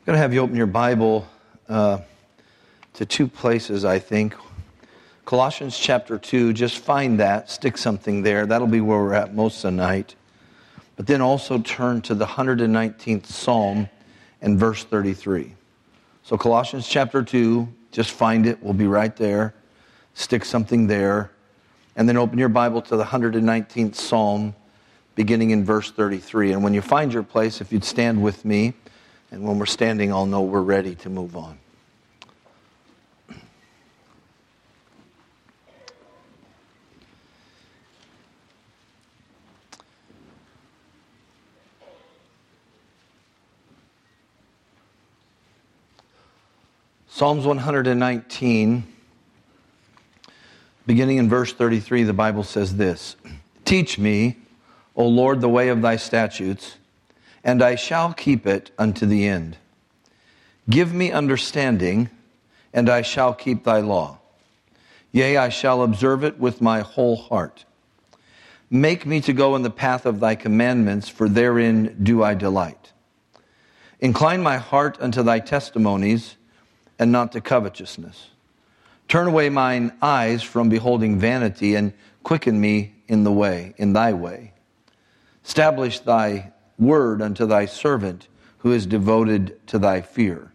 I'm going to have you open your Bible uh, to two places, I think. Colossians chapter 2, just find that, stick something there. That'll be where we're at most of the night. But then also turn to the 119th Psalm and verse 33. So, Colossians chapter 2, just find it. We'll be right there. Stick something there. And then open your Bible to the 119th Psalm, beginning in verse 33. And when you find your place, if you'd stand with me, and when we're standing, I'll know we're ready to move on. Psalms 119, beginning in verse 33, the Bible says this Teach me, O Lord, the way of thy statutes and I shall keep it unto the end. Give me understanding, and I shall keep thy law. Yea, I shall observe it with my whole heart. Make me to go in the path of thy commandments, for therein do I delight. Incline my heart unto thy testimonies, and not to covetousness. Turn away mine eyes from beholding vanity, and quicken me in the way, in thy way. Establish thy word unto thy servant who is devoted to thy fear.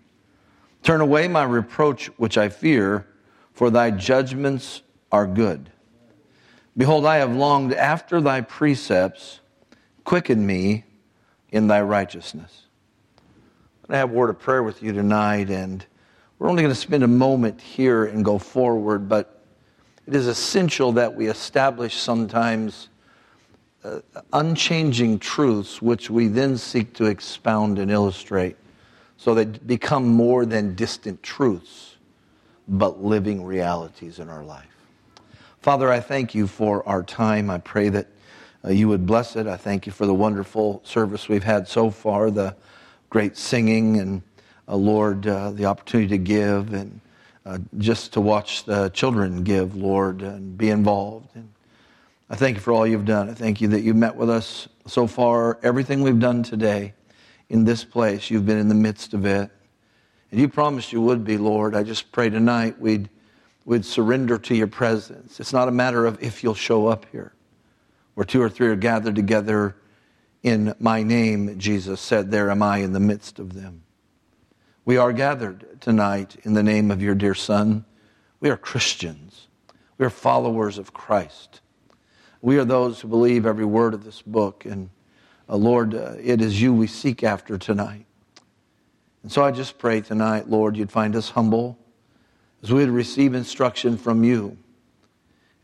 Turn away my reproach which I fear, for thy judgments are good. Behold, I have longed after thy precepts. Quicken me in thy righteousness. To have a word of prayer with you tonight, and we're only going to spend a moment here and go forward, but it is essential that we establish sometimes uh, unchanging truths which we then seek to expound and illustrate so they become more than distant truths, but living realities in our life. Father, I thank you for our time. I pray that uh, you would bless it. I thank you for the wonderful service we've had so far, the great singing, and uh, Lord, uh, the opportunity to give and uh, just to watch the children give, Lord, and be involved. And I thank you for all you've done. I thank you that you've met with us so far. Everything we've done today in this place, you've been in the midst of it. And you promised you would be, Lord. I just pray tonight we'd, we'd surrender to your presence. It's not a matter of if you'll show up here. Where two or three are gathered together in my name, Jesus said, There am I in the midst of them. We are gathered tonight in the name of your dear Son. We are Christians, we are followers of Christ. We are those who believe every word of this book. And uh, Lord, uh, it is you we seek after tonight. And so I just pray tonight, Lord, you'd find us humble as we would receive instruction from you.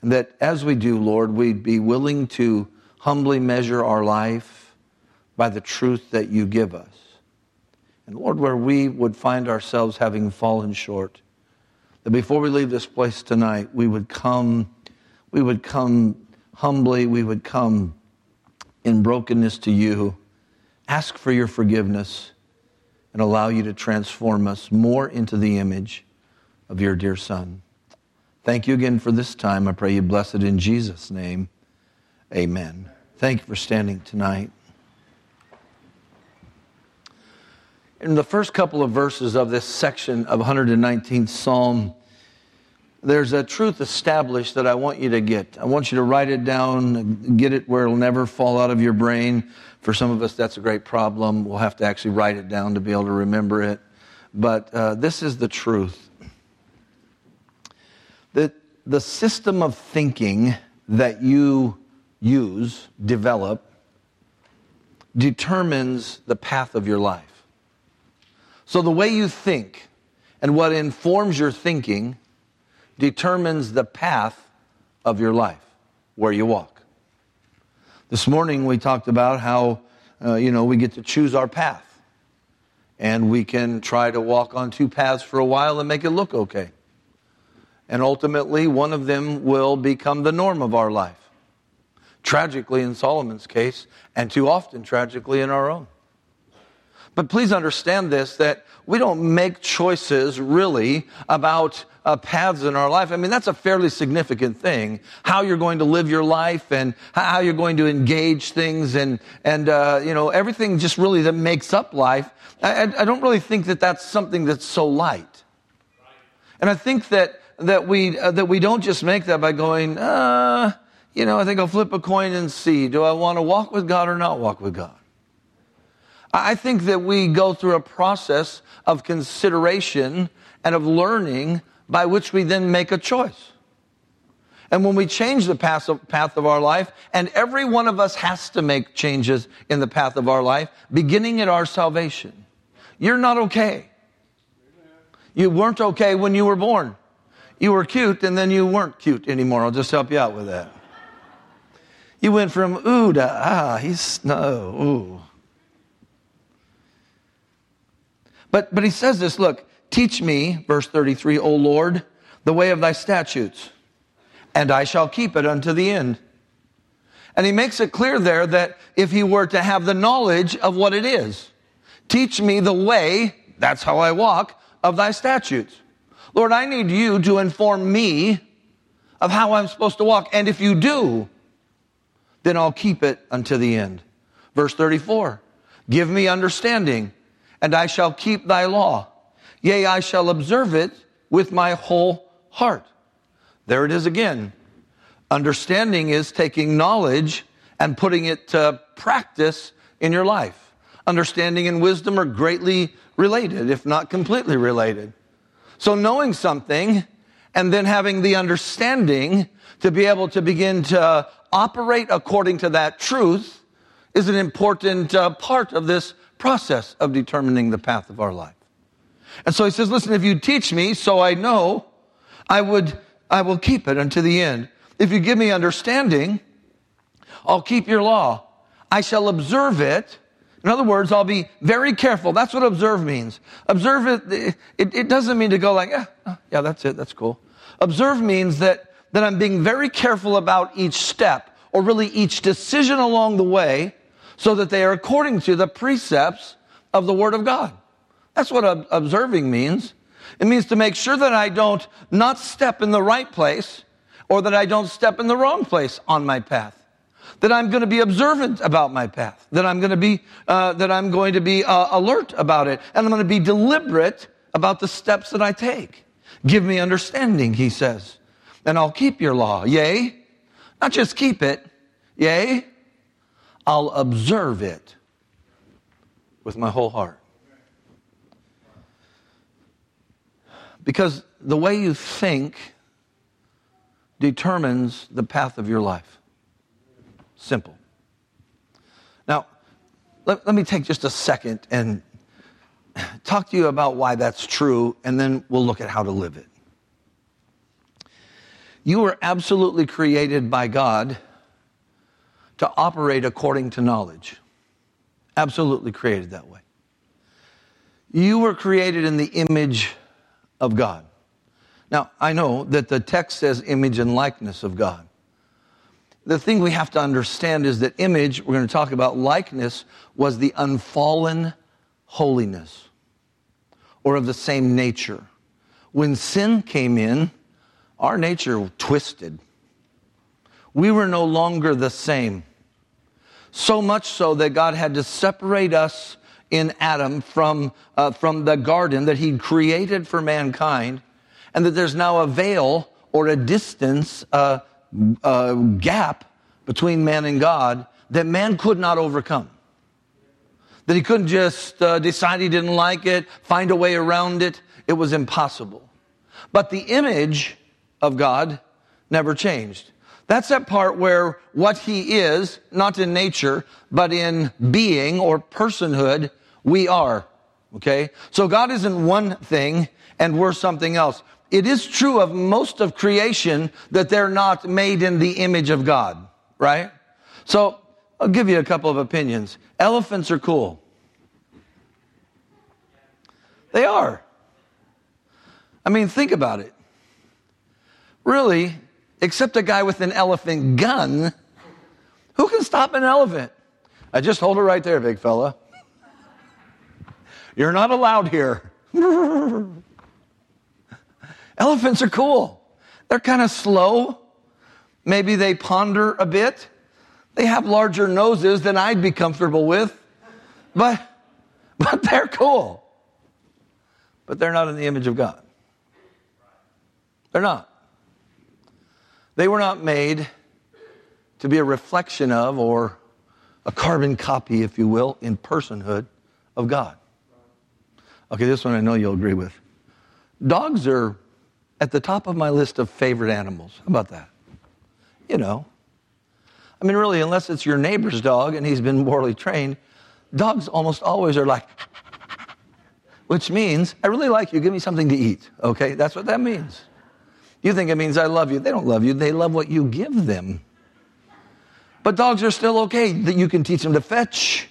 And that as we do, Lord, we'd be willing to humbly measure our life by the truth that you give us. And Lord, where we would find ourselves having fallen short, that before we leave this place tonight, we would come, we would come humbly we would come in brokenness to you, ask for your forgiveness, and allow you to transform us more into the image of your dear Son. Thank you again for this time. I pray you bless it in Jesus' name. Amen. Thank you for standing tonight. In the first couple of verses of this section of 119th Psalm, there's a truth established that I want you to get. I want you to write it down, get it where it'll never fall out of your brain. For some of us, that's a great problem. We'll have to actually write it down to be able to remember it. But uh, this is the truth that the system of thinking that you use, develop, determines the path of your life. So the way you think and what informs your thinking determines the path of your life, where you walk. This morning we talked about how, uh, you know, we get to choose our path. And we can try to walk on two paths for a while and make it look okay. And ultimately, one of them will become the norm of our life. Tragically, in Solomon's case, and too often tragically in our own. But please understand this that we don't make choices really about uh, paths in our life. I mean, that's a fairly significant thing. How you're going to live your life and how you're going to engage things and, and, uh, you know, everything just really that makes up life. I, I don't really think that that's something that's so light. And I think that, that we, uh, that we don't just make that by going, uh, you know, I think I'll flip a coin and see, do I want to walk with God or not walk with God? I think that we go through a process of consideration and of learning by which we then make a choice. And when we change the path of, path of our life, and every one of us has to make changes in the path of our life, beginning at our salvation. You're not okay. You weren't okay when you were born. You were cute and then you weren't cute anymore. I'll just help you out with that. You went from ooh to ah, he's no, ooh. But, but he says this look, teach me, verse 33, O Lord, the way of thy statutes, and I shall keep it unto the end. And he makes it clear there that if he were to have the knowledge of what it is, teach me the way, that's how I walk, of thy statutes. Lord, I need you to inform me of how I'm supposed to walk. And if you do, then I'll keep it unto the end. Verse 34 Give me understanding and I shall keep thy law. Yea, I shall observe it with my whole heart. There it is again. Understanding is taking knowledge and putting it to practice in your life. Understanding and wisdom are greatly related, if not completely related. So knowing something and then having the understanding to be able to begin to operate according to that truth is an important uh, part of this process of determining the path of our life. And so he says, listen, if you teach me so I know, I would, I will keep it unto the end. If you give me understanding, I'll keep your law. I shall observe it. In other words, I'll be very careful. That's what observe means. Observe it, it, it doesn't mean to go like, yeah, yeah, that's it, that's cool. Observe means that, that I'm being very careful about each step, or really each decision along the way, so that they are according to the precepts of the Word of God. That's what observing means. It means to make sure that I don't not step in the right place or that I don't step in the wrong place on my path. That I'm going to be observant about my path. That I'm going to be, uh, that I'm going to be uh, alert about it. And I'm going to be deliberate about the steps that I take. Give me understanding, he says, and I'll keep your law. Yea, not just keep it. Yea, I'll observe it with my whole heart. Because the way you think determines the path of your life. Simple. Now, let, let, me take just a second and talk to you about why that's true, and then we'll look at how to live it. You were absolutely created by God to operate according to knowledge. Absolutely created that way. You were created in the image of God. Now, I know that the text says image and likeness of God. The thing we have to understand is that image, we're going to talk about likeness, was the unfallen holiness or of the same nature. When sin came in, our nature twisted. We were no longer the same. So much so that God had to separate us in Adam from, uh, from the garden that he'd created for mankind, and that there's now a veil or a distance, uh, a gap between man and God that man could not overcome. That he couldn't just uh, decide he didn't like it, find a way around it. It was impossible. But the image of God never changed. That's that part where what he is, not in nature, but in being or personhood, we are. Okay? So God isn't one thing and we're something else. It is true of most of creation that they're not made in the image of God, right? So I'll give you a couple of opinions. Elephants are cool. They are. I mean, think about it. Really, except a guy with an elephant gun. Who can stop an elephant? I just hold it right there, big fella. You're not allowed here. Elephants are cool. They're kind of slow. Maybe they ponder a bit. They have larger noses than I'd be comfortable with. But, but they're cool. But they're not in the image of God. They're not. They were not made to be a reflection of or a carbon copy, if you will, in personhood of God. Okay, this one I know you'll agree with. Dogs are at the top of my list of favorite animals. How about that? You know. I mean, really, unless it's your neighbor's dog and he's been morally trained, dogs almost always are like, which means, I really like you, give me something to eat. Okay, that's what that means. You think it means I love you. They don't love you, they love what you give them. But dogs are still okay. That you can teach them to fetch.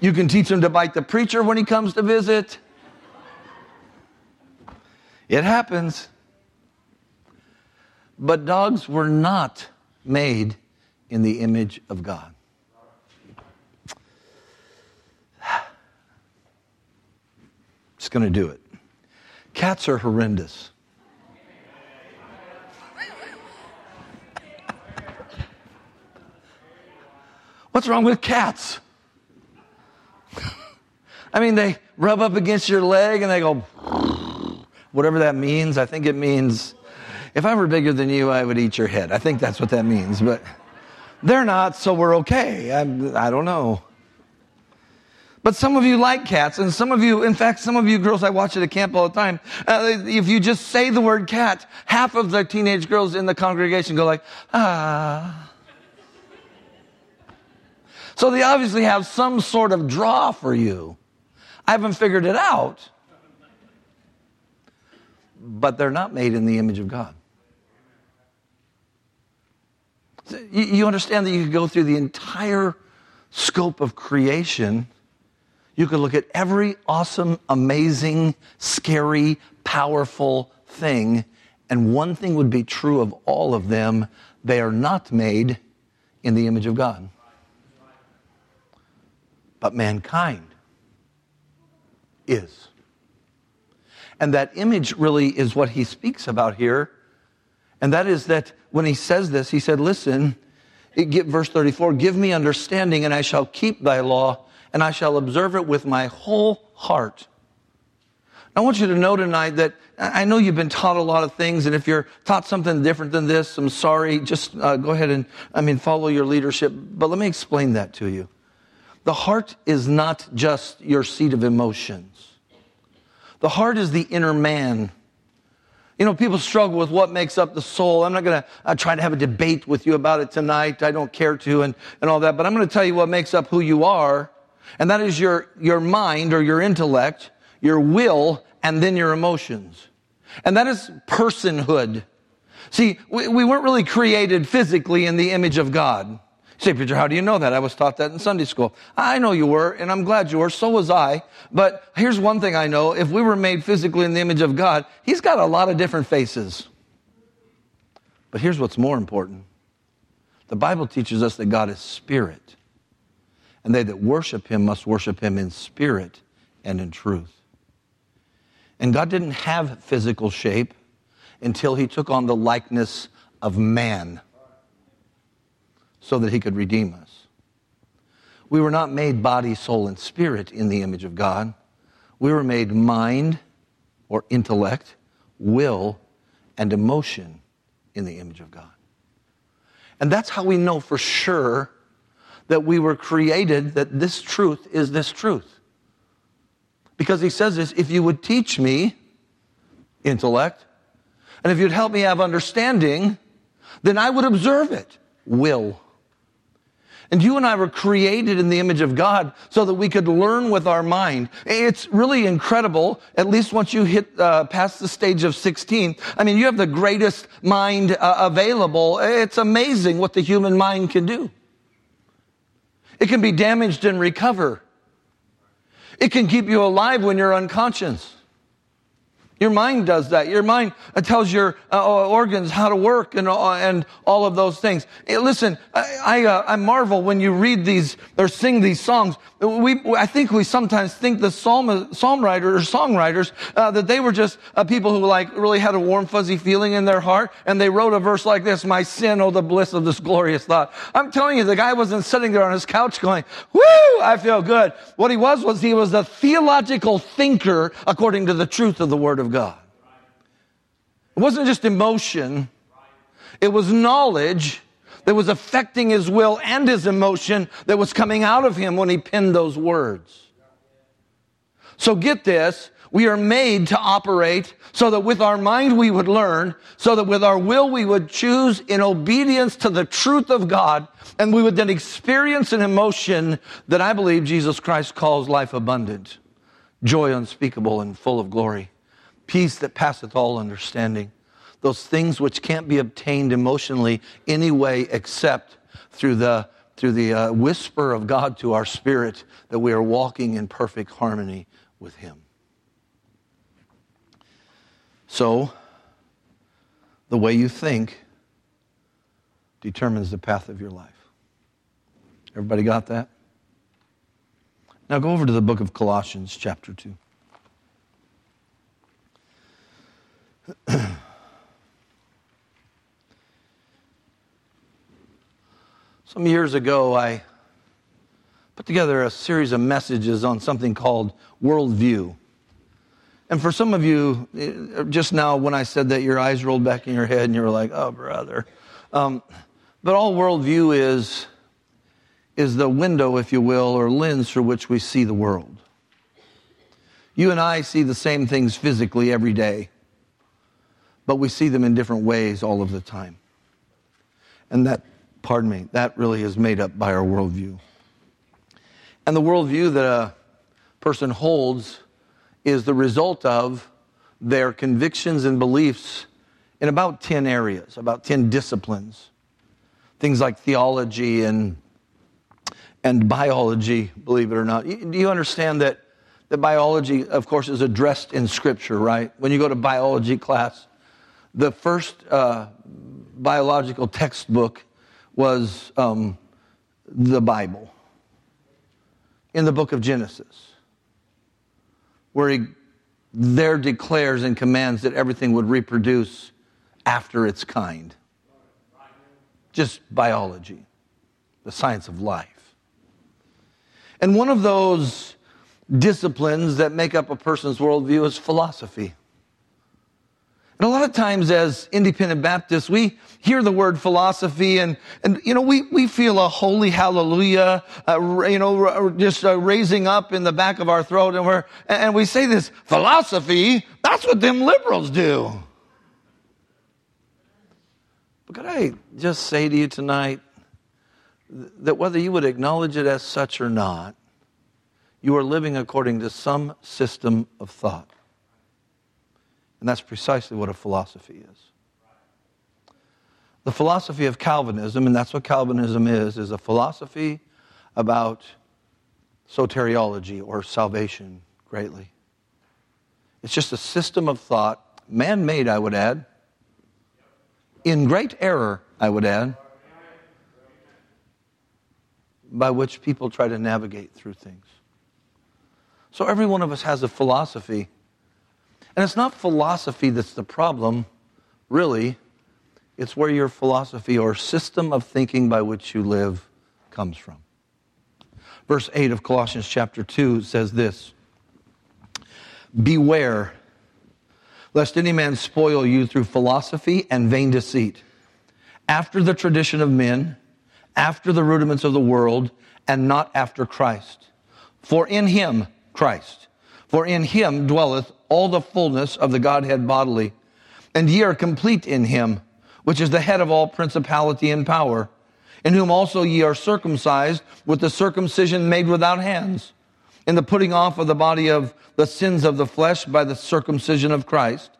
You can teach them to bite the preacher when he comes to visit. It happens. But dogs were not made in the image of God. Just going to do it. Cats are horrendous. What's wrong with cats? I mean, they rub up against your leg and they go, whatever that means. I think it means, if I were bigger than you, I would eat your head. I think that's what that means. But they're not, so we're okay. I, I don't know. But some of you like cats, and some of you, in fact, some of you girls I watch at a camp all the time, uh, if you just say the word cat, half of the teenage girls in the congregation go like, ah. So they obviously have some sort of draw for you. I haven't figured it out. But they're not made in the image of God. You understand that you could go through the entire scope of creation. You could look at every awesome, amazing, scary, powerful thing, and one thing would be true of all of them they are not made in the image of God but mankind is. And that image really is what he speaks about here. And that is that when he says this, he said, Listen, get, verse 34 Give me understanding, and I shall keep thy law, and I shall observe it with my whole heart. I want you to know tonight that I know you've been taught a lot of things, and if you're taught something different than this, I'm sorry. Just uh, go ahead and, I mean, follow your leadership. But let me explain that to you. The heart is not just your seat of emotions. The heart is the inner man. You know, people struggle with what makes up the soul. I'm not going to try to have a debate with you about it tonight. I don't care to and, and all that. But I'm going to tell you what makes up who you are. And that is your, your mind or your intellect, your will, and then your emotions. And that is personhood. See, we, we weren't really created physically in the image of God. Say, Peter, how do you know that? I was taught that in Sunday school. I know you were, and I'm glad you were. So was I. But here's one thing I know. If we were made physically in the image of God, He's got a lot of different faces. But here's what's more important. The Bible teaches us that God is spirit. And they that worship Him must worship Him in spirit and in truth. And God didn't have physical shape until He took on the likeness of man so that he could redeem us. We were not made body, soul, and spirit in the image of God. We were made mind or intellect, will, and emotion in the image of God. And that's how we know for sure that we were created, that this truth is this truth. Because he says this if you would teach me intellect, and if you'd help me have understanding, then I would observe it. Will. And you and I were created in the image of God so that we could learn with our mind. It's really incredible, at least once you hit uh, past the stage of 16. I mean, you have the greatest mind uh, available. It's amazing what the human mind can do. It can be damaged and recover. It can keep you alive when you're unconscious. Your mind does that. Your mind uh, tells your uh, organs how to work and, uh, and all of those things. Listen, I, I, uh, I, marvel when you read these or sing these songs. We, I think we sometimes think the psalm, psalm writers or songwriters, uh, that they were just uh, people who like really had a warm fuzzy feeling in their heart and they wrote a verse like this, my sin, oh the bliss of this glorious thought. I'm telling you, the guy wasn't sitting there on his couch going, woo, I feel good. What he was was he was a theological thinker according to the truth of the word of God. It wasn't just emotion, it was knowledge that was affecting his will and his emotion that was coming out of him when he penned those words. So get this. We are made to operate so that with our mind we would learn, so that with our will we would choose in obedience to the truth of God, and we would then experience an emotion that I believe Jesus Christ calls life abundant, joy unspeakable and full of glory peace that passeth all understanding. Those things which can't be obtained emotionally any way except through the, through the uh, whisper of God to our spirit that we are walking in perfect harmony with Him. So, the way you think determines the path of your life. Everybody got that? Now go over to the book of Colossians, chapter 2. Some years ago, I put together a series of messages on something called worldview. And for some of you, eh, just now when I said that, your eyes rolled back in your head and you were like, oh, brother. Um, but all worldview is, is the window, if you will, or lens through which we see the world. You and I see the same things physically every day but we see them in different ways all of the time. And that, pardon me, that really is made up by our worldview. And the worldview that a person holds is the result of their convictions and beliefs in about 10 areas, about 10 disciplines. Things like theology and, and biology, believe it or not. Do you understand that, that biology, of course, is addressed in Scripture, right? When you go to biology class, the first uh, biological textbook was um, the Bible in the book of Genesis, where he there declares and commands that everything would reproduce after its kind. Just biology, the science of life. And one of those disciplines that make up a person's worldview is philosophy. And a lot of times as independent Baptists, we hear the word philosophy and, and you know, we, we feel a holy hallelujah, uh, you know, just uh, raising up in the back of our throat and we're, and we say this, philosophy, that's what them liberals do. But could I just say to you tonight that whether you would acknowledge it as such or not, you are living according to some system of thought. And that's precisely what a philosophy is. The philosophy of Calvinism, and that's what Calvinism is, is a philosophy about soteriology or salvation greatly. It's just a system of thought, man made, I would add, in great error, I would add, by which people try to navigate through things. So every one of us has a philosophy and it's not philosophy that's the problem, really. It's where your philosophy or system of thinking by which you live comes from. Verse 8 of Colossians chapter 2 says this Beware lest any man spoil you through philosophy and vain deceit, after the tradition of men, after the rudiments of the world, and not after Christ. For in him, Christ, for in him dwelleth all the fullness of the Godhead bodily. And ye are complete in him, which is the head of all principality and power, in whom also ye are circumcised with the circumcision made without hands, in the putting off of the body of the sins of the flesh by the circumcision of Christ,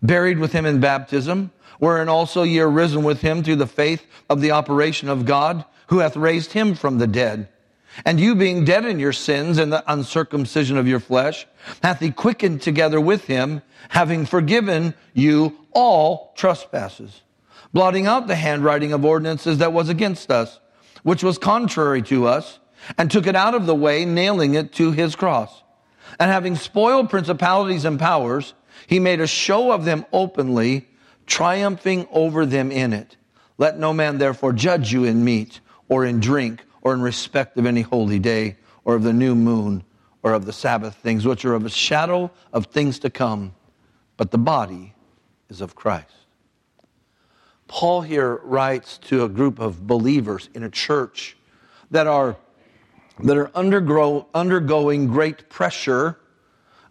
buried with him in baptism, wherein also ye are risen with him through the faith of the operation of God, who hath raised him from the dead And you being dead in your sins and the uncircumcision of your flesh, hath he quickened together with him, having forgiven you all trespasses, blotting out the handwriting of ordinances that was against us, which was contrary to us, and took it out of the way, nailing it to his cross. And having spoiled principalities and powers, he made a show of them openly, triumphing over them in it. Let no man therefore judge you in meat or in drink or in respect of any holy day or of the new moon or of the Sabbath things, which are of a shadow of things to come, but the body is of Christ. Paul here writes to a group of believers in a church that are, that are undergo, undergoing great pressure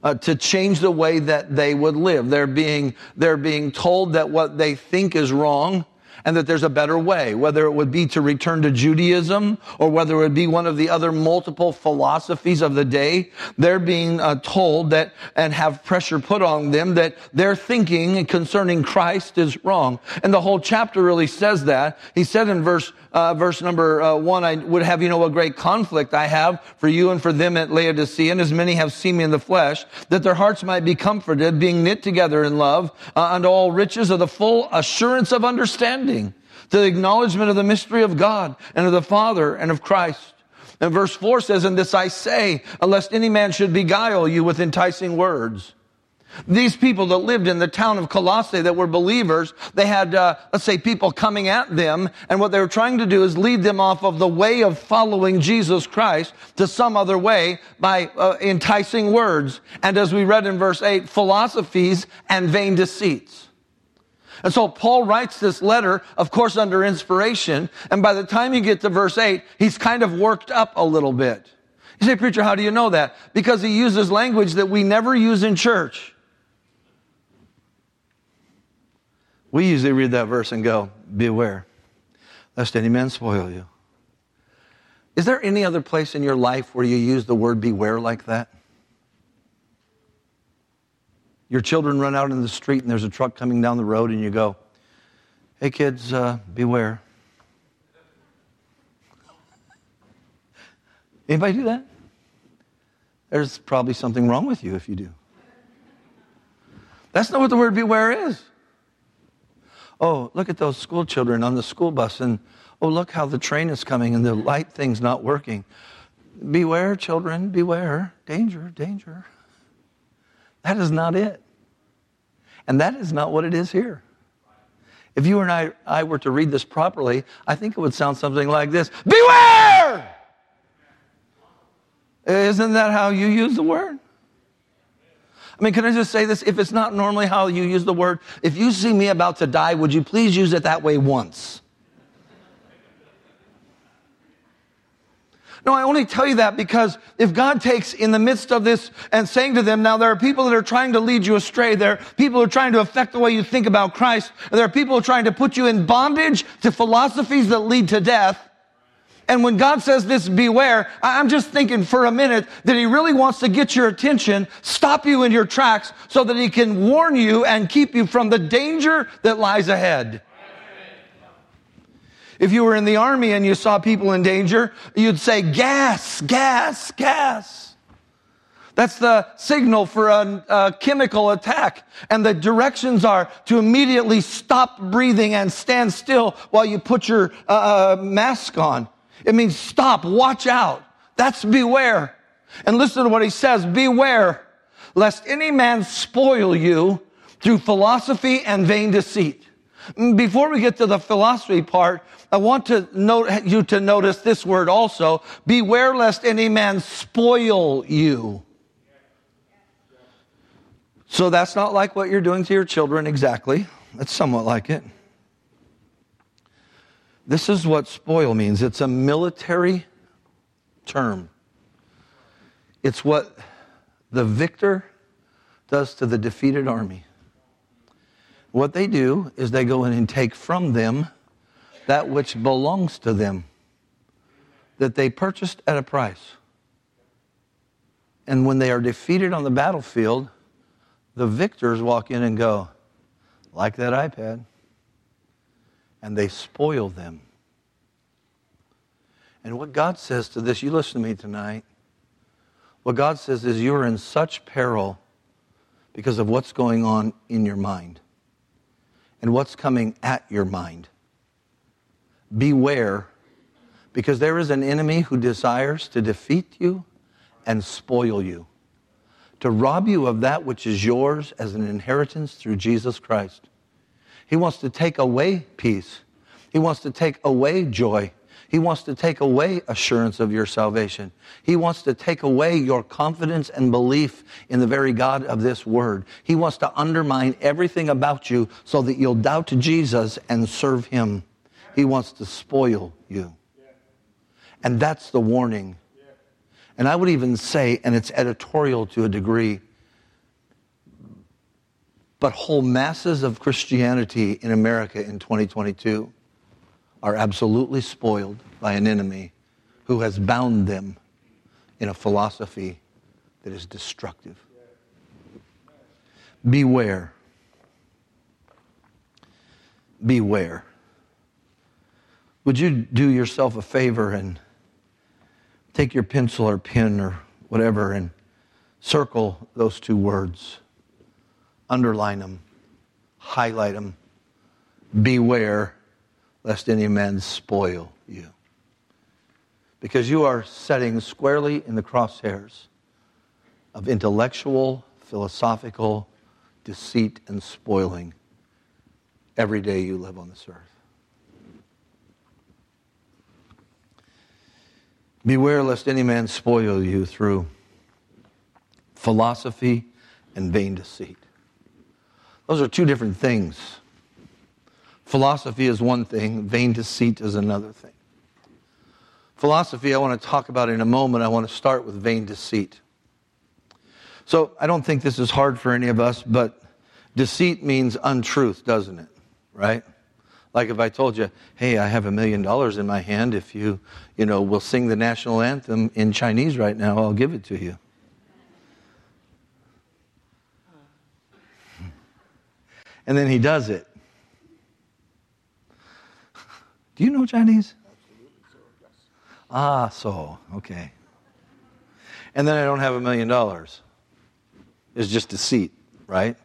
uh, to change the way that they would live. They're being, they're being told that what they think is wrong and that there's a better way, whether it would be to return to Judaism or whether it would be one of the other multiple philosophies of the day. They're being uh, told that and have pressure put on them that their thinking concerning Christ is wrong. And the whole chapter really says that. He said in verse uh, verse number uh, one, I would have you know a great conflict I have for you and for them at Laodicea, and as many have seen me in the flesh, that their hearts might be comforted, being knit together in love, uh, unto all riches of the full assurance of understanding, to the acknowledgement of the mystery of God and of the Father and of Christ. And verse 4 says, And this I say, unless any man should beguile you with enticing words. These people that lived in the town of Colossae that were believers, they had, uh, let's say, people coming at them, and what they were trying to do is lead them off of the way of following Jesus Christ to some other way by uh, enticing words. And as we read in verse 8, philosophies and vain deceits. And so Paul writes this letter, of course, under inspiration, and by the time you get to verse 8, he's kind of worked up a little bit. You say, preacher, how do you know that? Because he uses language that we never use in church. We usually read that verse and go, Beware, lest any man spoil you. Is there any other place in your life where you use the word beware like that? Your children run out in the street and there's a truck coming down the road and you go, Hey kids, uh, beware. Anybody do that? There's probably something wrong with you if you do. That's not what the word beware is. Oh, look at those school children on the school bus, and oh, look how the train is coming and the light thing's not working. Beware, children, beware. Danger, danger. That is not it. And that is not what it is here. If you and I, I were to read this properly, I think it would sound something like this Beware! Isn't that how you use the word? I mean, can I just say this? If it's not normally how you use the word, if you see me about to die, would you please use it that way once? No, I only tell you that because if God takes in the midst of this and saying to them, now there are people that are trying to lead you astray. There are people who are trying to affect the way you think about Christ. And there are people who are trying to put you in bondage to philosophies that lead to death. And when God says this, beware, I'm just thinking for a minute that He really wants to get your attention, stop you in your tracks so that He can warn you and keep you from the danger that lies ahead. If you were in the army and you saw people in danger, you'd say, gas, gas, gas. That's the signal for a, a, chemical attack. And the directions are to immediately stop breathing and stand still while you put your uh, uh mask on. It means stop, watch out. That's beware. And listen to what he says, beware lest any man spoil you through philosophy and vain deceit. Mm, before we get to the philosophy part, I want to note you to notice this word also. Beware lest any man spoil you. So that's not like what you're doing to your children exactly. It's somewhat like it. This is what spoil means it's a military term. It's what the victor does to the defeated army. What they do is they go in and take from them that which belongs to them, that they purchased at a price. And when they are defeated on the battlefield, the victors walk in and go, like that iPad and they spoil them. And what God says to this, you listen to me tonight. What God says is you're in such peril because of what's going on in your mind and what's coming at your mind. Beware, because there is an enemy who desires to defeat you and spoil you, to rob you of that which is yours as an inheritance through Jesus Christ. He wants to take away peace. He wants to take away joy. He wants to take away assurance of your salvation. He wants to take away your confidence and belief in the very God of this word. He wants to undermine everything about you so that you'll doubt Jesus and serve him. He wants to spoil you. And that's the warning. And I would even say, and it's editorial to a degree, but whole masses of Christianity in America in 2022 are absolutely spoiled by an enemy who has bound them in a philosophy that is destructive. Beware. Beware. Would you do yourself a favor and take your pencil or pen or whatever and circle those two words? Underline them, highlight them. Beware lest any man spoil you. Because you are setting squarely in the crosshairs of intellectual, philosophical deceit and spoiling every day you live on this earth. Beware lest any man spoil you through philosophy and vain deceit. Those are two different things. Philosophy is one thing, vain deceit is another thing. Philosophy, I want to talk about in a moment. I want to start with vain deceit. So I don't think this is hard for any of us, but deceit means untruth, doesn't it? Right? Like if I told you, hey, I have a million dollars in my hand. If you, you know, will sing the national anthem in Chinese right now, I'll give it to you. And then he does it. Do you know Chinese? Ah, so, okay. And then I don't have a million dollars. It's just deceit, right?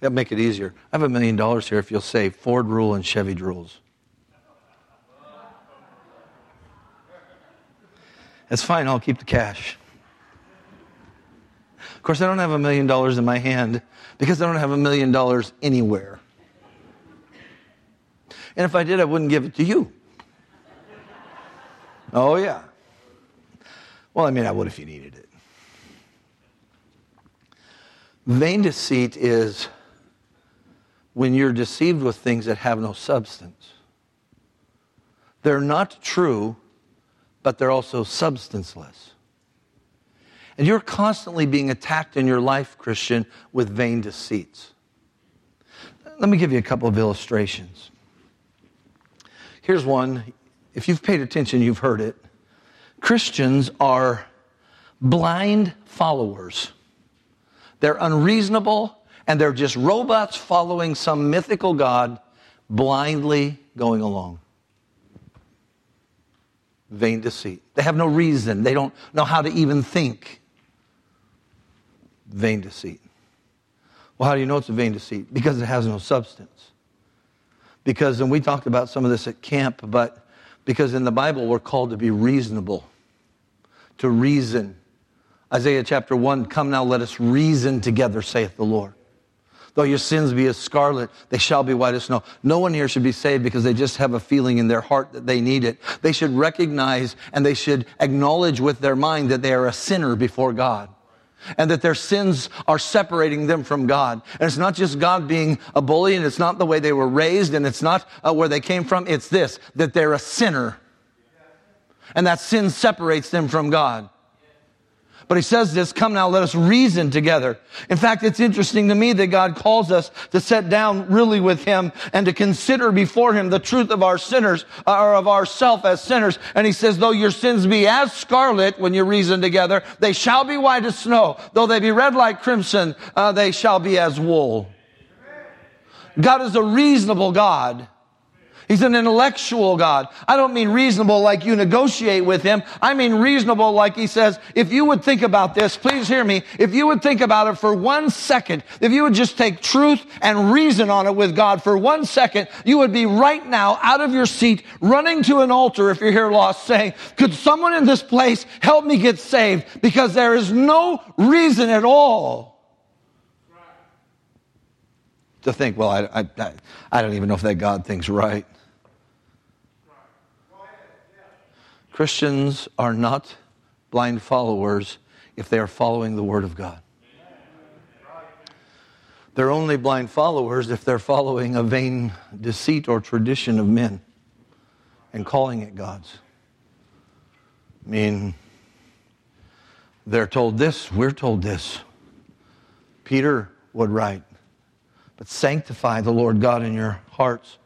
That'll make it easier. I have a million dollars here if you'll say Ford rule and Chevy rules. That's fine, I'll keep the cash. Of course, I don't have a million dollars in my hand because I don't have a million dollars anywhere. And if I did, I wouldn't give it to you. Oh, yeah. Well, I mean, I would if you needed it. Vain deceit is when you're deceived with things that have no substance. They're not true, but they're also substanceless. And you're constantly being attacked in your life, Christian, with vain deceits. Let me give you a couple of illustrations. Here's one. If you've paid attention, you've heard it. Christians are blind followers. They're unreasonable and they're just robots following some mythical God, blindly going along. Vain deceit. They have no reason. They don't know how to even think. Vain deceit. Well, how do you know it's a vain deceit? Because it has no substance. Because, and we talked about some of this at camp, but because in the Bible we're called to be reasonable, to reason. Isaiah chapter 1 Come now, let us reason together, saith the Lord. Though your sins be as scarlet, they shall be white as snow. No one here should be saved because they just have a feeling in their heart that they need it. They should recognize and they should acknowledge with their mind that they are a sinner before God and that their sins are separating them from God. And it's not just God being a bully, and it's not the way they were raised, and it's not uh, where they came from. It's this, that they're a sinner. And that sin separates them from God. But he says this, come now, let us reason together. In fact, it's interesting to me that God calls us to sit down really with him and to consider before him the truth of our sinners, or of ourself as sinners. And he says, though your sins be as scarlet when you reason together, they shall be white as snow. Though they be red like crimson, uh, they shall be as wool. God is a reasonable God. He's an intellectual God. I don't mean reasonable like you negotiate with him. I mean reasonable like he says, if you would think about this, please hear me. If you would think about it for one second, if you would just take truth and reason on it with God for one second, you would be right now out of your seat, running to an altar if you're here lost, saying, could someone in this place help me get saved? Because there is no reason at all to think, well, I, I, I don't even know if that God thinks right. Christians are not blind followers if they are following the Word of God. They're only blind followers if they're following a vain deceit or tradition of men and calling it God's. I mean, they're told this, we're told this. Peter would write, but sanctify the Lord God in your hearts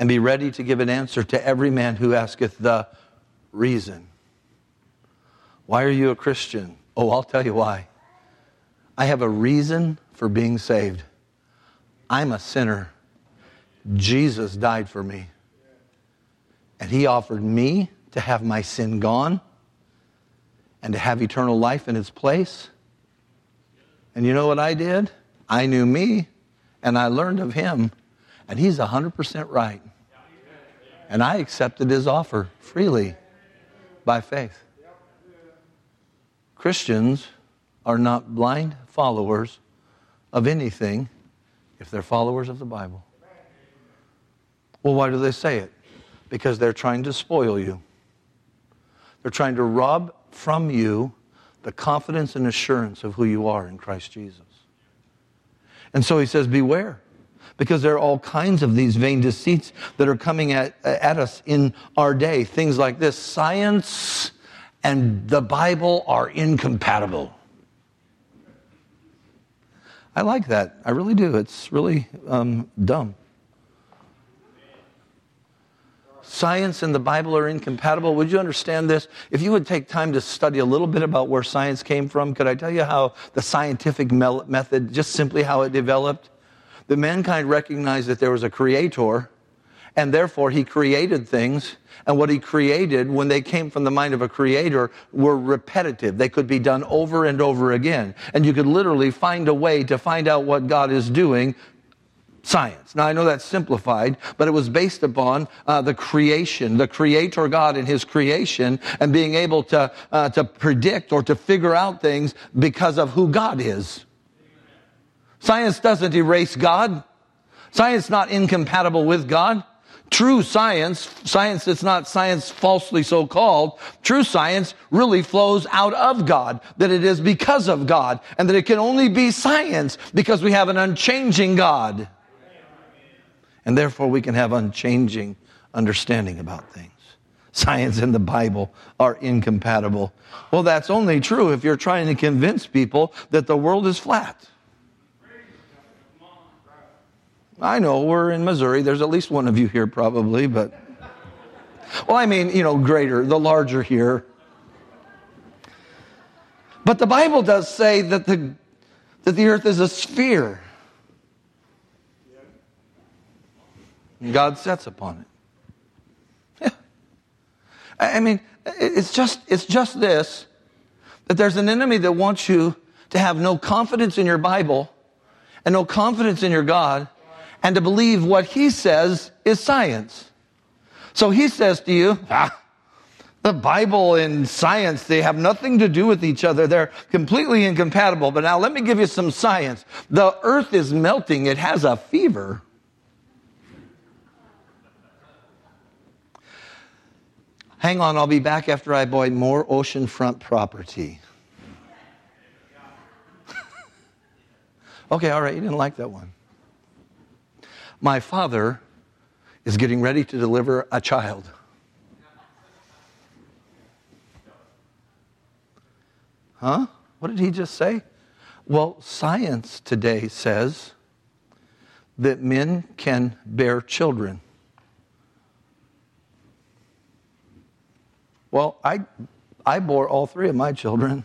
and be ready to give an answer to every man who asketh the reason. Why are you a Christian? Oh, I'll tell you why. I have a reason for being saved. I'm a sinner. Jesus died for me. And he offered me to have my sin gone and to have eternal life in its place. And you know what I did? I knew me and I learned of him, and he's 100% right. And I accepted his offer freely by faith. Christians are not blind followers of anything if they're followers of the Bible. Well, why do they say it? Because they're trying to spoil you. They're trying to rob from you the confidence and assurance of who you are in Christ Jesus. And so he says, Beware because there are all kinds of these vain deceits that are coming at, at us in our day. Things like this science and the Bible are incompatible. I like that. I really do. It's really um, dumb. Science and the Bible are incompatible. Would you understand this? If you would take time to study a little bit about where science came from, could I tell you how the scientific method, just simply how it developed? That mankind recognized that there was a creator, and therefore he created things. And what he created, when they came from the mind of a creator, were repetitive. They could be done over and over again. And you could literally find a way to find out what God is doing science. Now, I know that's simplified, but it was based upon uh, the creation, the creator God and his creation, and being able to, uh, to predict or to figure out things because of who God is. Science doesn't erase God. Science not incompatible with God. True science, science that's not science falsely so called, true science really flows out of God, that it is because of God, and that it can only be science because we have an unchanging God. And therefore we can have unchanging understanding about things. Science and the Bible are incompatible. Well, that's only true if you're trying to convince people that the world is flat. I know we're in Missouri. There's at least one of you here, probably, but. Well, I mean, you know, greater, the larger here. But the Bible does say that the, that the earth is a sphere. And God sets upon it. Yeah. I mean, it's just, it's just this that there's an enemy that wants you to have no confidence in your Bible and no confidence in your God and to believe what he says is science. So he says to you, ah, the Bible and science, they have nothing to do with each other. They're completely incompatible. But now let me give you some science. The earth is melting. It has a fever. Hang on, I'll be back after I buy more oceanfront property. okay, all right, you didn't like that one. My father is getting ready to deliver a child. Huh? What did he just say? Well, science today says that men can bear children. Well, I, I bore all three of my children.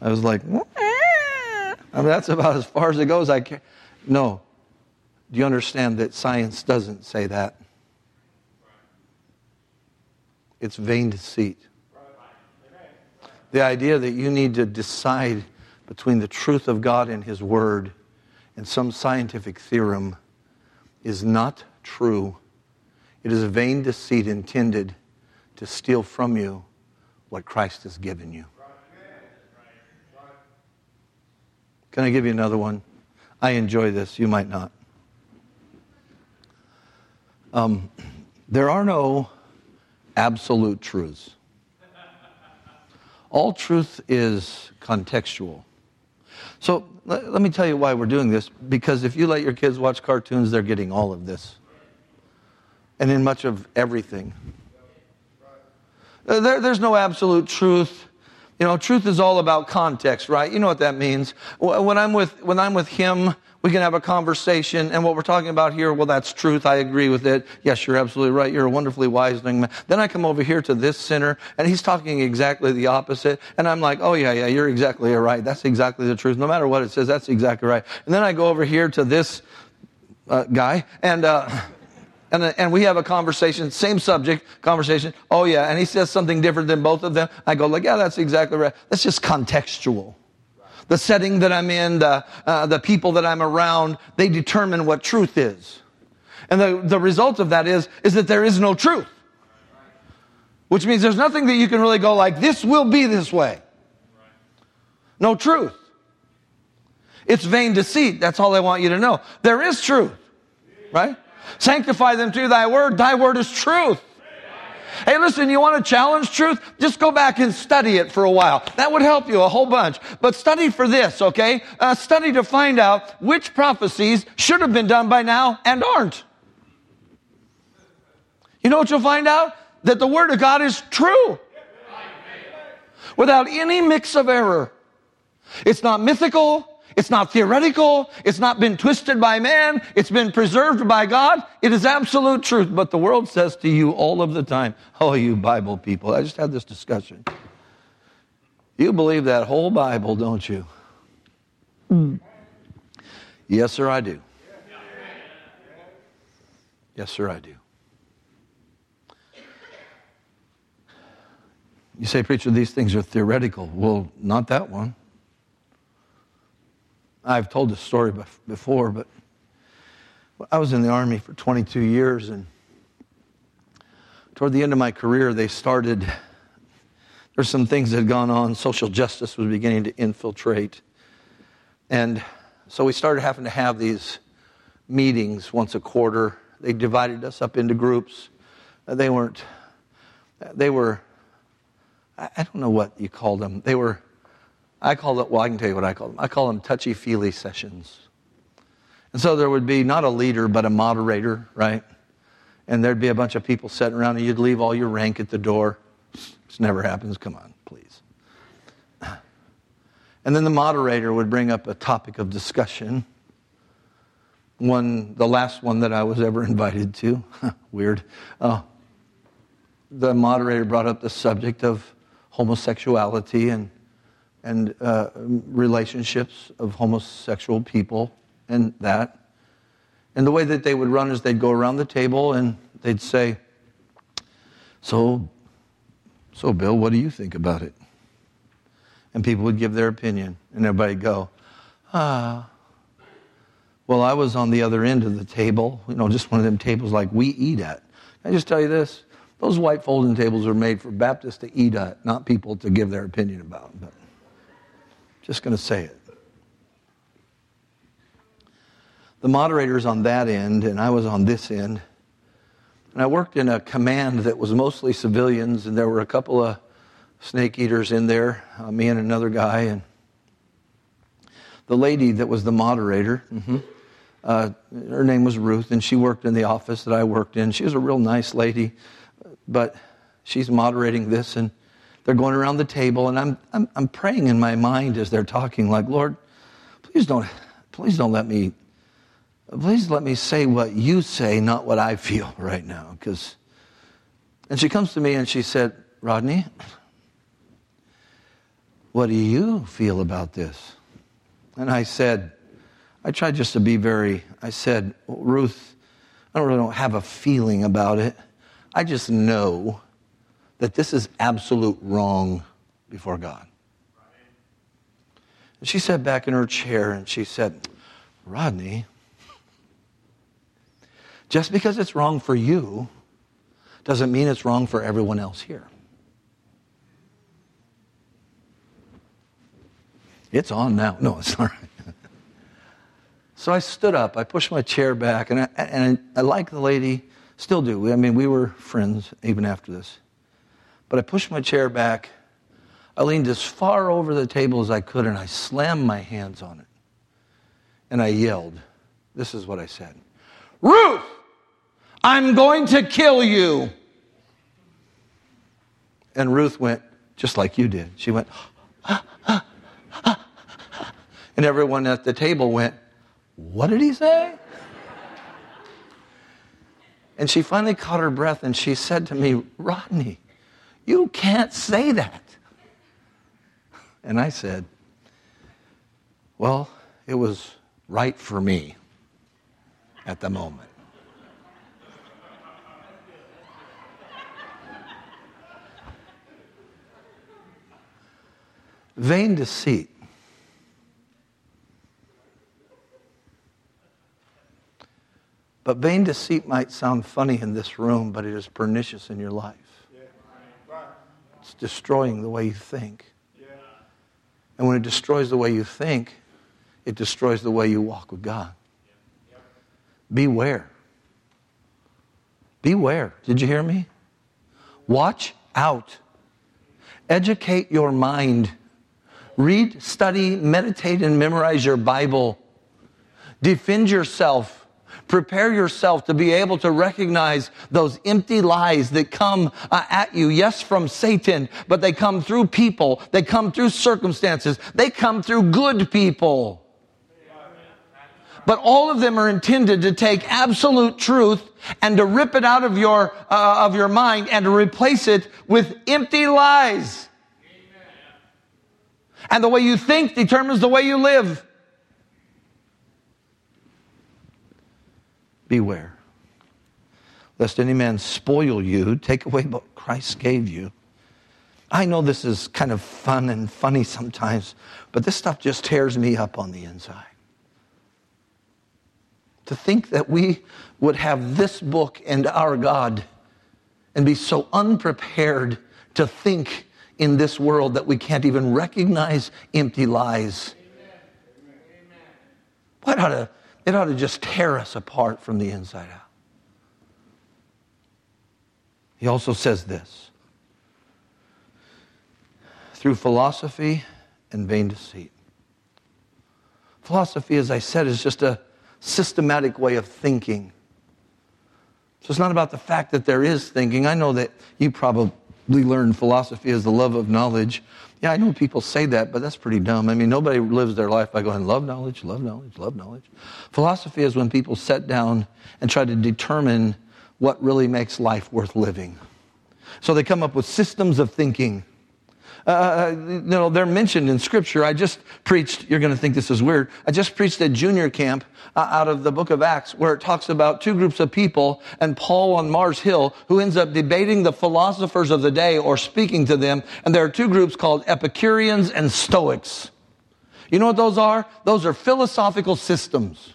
I was like, I mean, that's about as far as it goes. I can't. No, do you understand that science doesn't say that? It's vain deceit. The idea that you need to decide between the truth of God and His Word and some scientific theorem is not true. It is a vain deceit intended to steal from you what Christ has given you. Can I give you another one? I enjoy this. You might not. Um, there are no absolute truths. All truth is contextual. So let, let, me tell you why we're doing this. Because if you let your kids watch cartoons, they're getting all of this. And in much of everything. Uh, there, there's no absolute truth. You know, truth is all about context, right? You know what that means. When I'm with, when I'm with him, we can have a conversation. And what we're talking about here, well, that's truth. I agree with it. Yes, you're absolutely right. You're a wonderfully wise young man. Then I come over here to this sinner and he's talking exactly the opposite. And I'm like, oh yeah, yeah, you're exactly right. That's exactly the truth. No matter what it says, that's exactly right. And then I go over here to this uh, guy and, uh, and, and we have a conversation, same subject, conversation. Oh yeah, and he says something different than both of them. I go like, yeah, that's exactly right. That's just contextual the setting that I'm in, the, uh, the people that I'm around, they determine what truth is. And the, the result of that is, is that there is no truth. Which means there's nothing that you can really go like, this will be this way. No truth. It's vain deceit. That's all I want you to know. There is truth. Right? Sanctify them through thy word. Thy word is truth. Hey, listen, you want to challenge truth? Just go back and study it for a while. That would help you a whole bunch. But study for this, okay? Uh, study to find out which prophecies should have been done by now and aren't. You know what you'll find out? That the Word of God is true. Without any mix of error. It's not mythical. It's not theoretical. It's not been twisted by man. It's been preserved by God. It is absolute truth. But the world says to you all of the time, oh, you Bible people. I just had this discussion. You believe that whole Bible, don't you? Mm. Yes, sir, I do. Yes, sir, I do. You say, preacher, these things are theoretical. Well, not that one. I've told this story before, but I was in the Army for 22 years, and toward the end of my career, they started. There's some things that had gone on. Social justice was beginning to infiltrate. And so we started having to have these meetings once a quarter. They divided us up into groups. They weren't, they were, I don't know what you call them. They were I call it, well, I can tell you what I call them. I call them touchy feely sessions. And so there would be not a leader, but a moderator, right? And there'd be a bunch of people sitting around, and you'd leave all your rank at the door. This never happens. Come on, please. And then the moderator would bring up a topic of discussion. One, the last one that I was ever invited to, weird. Uh, the moderator brought up the subject of homosexuality and and uh, relationships of homosexual people and that. And the way that they would run is they'd go around the table and they'd say, So, so Bill, what do you think about it? And people would give their opinion, and everybody'd go, Ah. Well, I was on the other end of the table, you know, just one of them tables like we eat at. Can I just tell you this? Those white folding tables are made for Baptists to eat at, not people to give their opinion about. But just going to say it. The moderator's on that end, and I was on this end. And I worked in a command that was mostly civilians, and there were a couple of snake eaters in there, uh, me and another guy. And the lady that was the moderator, mm-hmm, uh, her name was Ruth, and she worked in the office that I worked in. She was a real nice lady, but she's moderating this, and they're going around the table, and I'm, I'm, I'm praying in my mind as they're talking, like, Lord, please don't, please don't let me, please let me say what you say, not what I feel right now. Because, and she comes to me and she said, Rodney, what do you feel about this? And I said, I tried just to be very, I said, Ruth, I don't really don't have a feeling about it. I just know that this is absolute wrong before God. And she sat back in her chair and she said, Rodney, just because it's wrong for you doesn't mean it's wrong for everyone else here. It's on now. No, it's not. so I stood up. I pushed my chair back, and I, and I, I like the lady, still do. I mean, we were friends even after this. But I pushed my chair back. I leaned as far over the table as I could, and I slammed my hands on it. And I yelled. This is what I said Ruth, I'm going to kill you. And Ruth went, just like you did. She went, ah, ah, and everyone at the table went, What did he say? And she finally caught her breath and she said to me, Rodney, you can't say that. And I said, Well, it was right for me at the moment. Vain deceit But vain deceit might sound funny in this room, but it is pernicious in your life. It's destroying the way you think. And when it destroys the way you think, it destroys the way you walk with God. Beware. Beware. Did you hear me? Watch out. Educate your mind. Read, study, meditate, and memorize your Bible. Defend yourself Prepare yourself to be able to recognize those empty lies that come uh, at you. Yes, from Satan, but they come through people. They come through circumstances. They come through good people. But all of them are intended to take absolute truth and to rip it out of your, uh, of your mind and to replace it with empty lies. And the way you think determines the way you live. Beware. Lest any man spoil you, take away what Christ gave you. I know this is kind of fun and funny sometimes, but this stuff just tears me up on the inside. To think that we would have this book and our God and be so unprepared to think in this world that we can't even recognize empty lies. What ought to it ought to just tear us apart from the inside out. He also says this through philosophy and vain deceit. Philosophy, as I said, is just a systematic way of thinking. So it's not about the fact that there is thinking. I know that you probably learned philosophy as the love of knowledge. Yeah, I know people say that, but that's pretty dumb. I mean, nobody lives their life by going, love knowledge, love knowledge, love knowledge. Philosophy is when people sit down and try to determine what really makes life worth living. So they come up with systems of thinking uh, uh, you know, they're mentioned in Scripture. I just preached, you're going to think this is weird. I just preached at junior camp uh, out of the book of Acts where it talks about two groups of people and Paul on Mars Hill who ends up debating the philosophers of the day or speaking to them. And there are two groups called Epicureans and Stoics. You know what those are? Those are philosophical systems.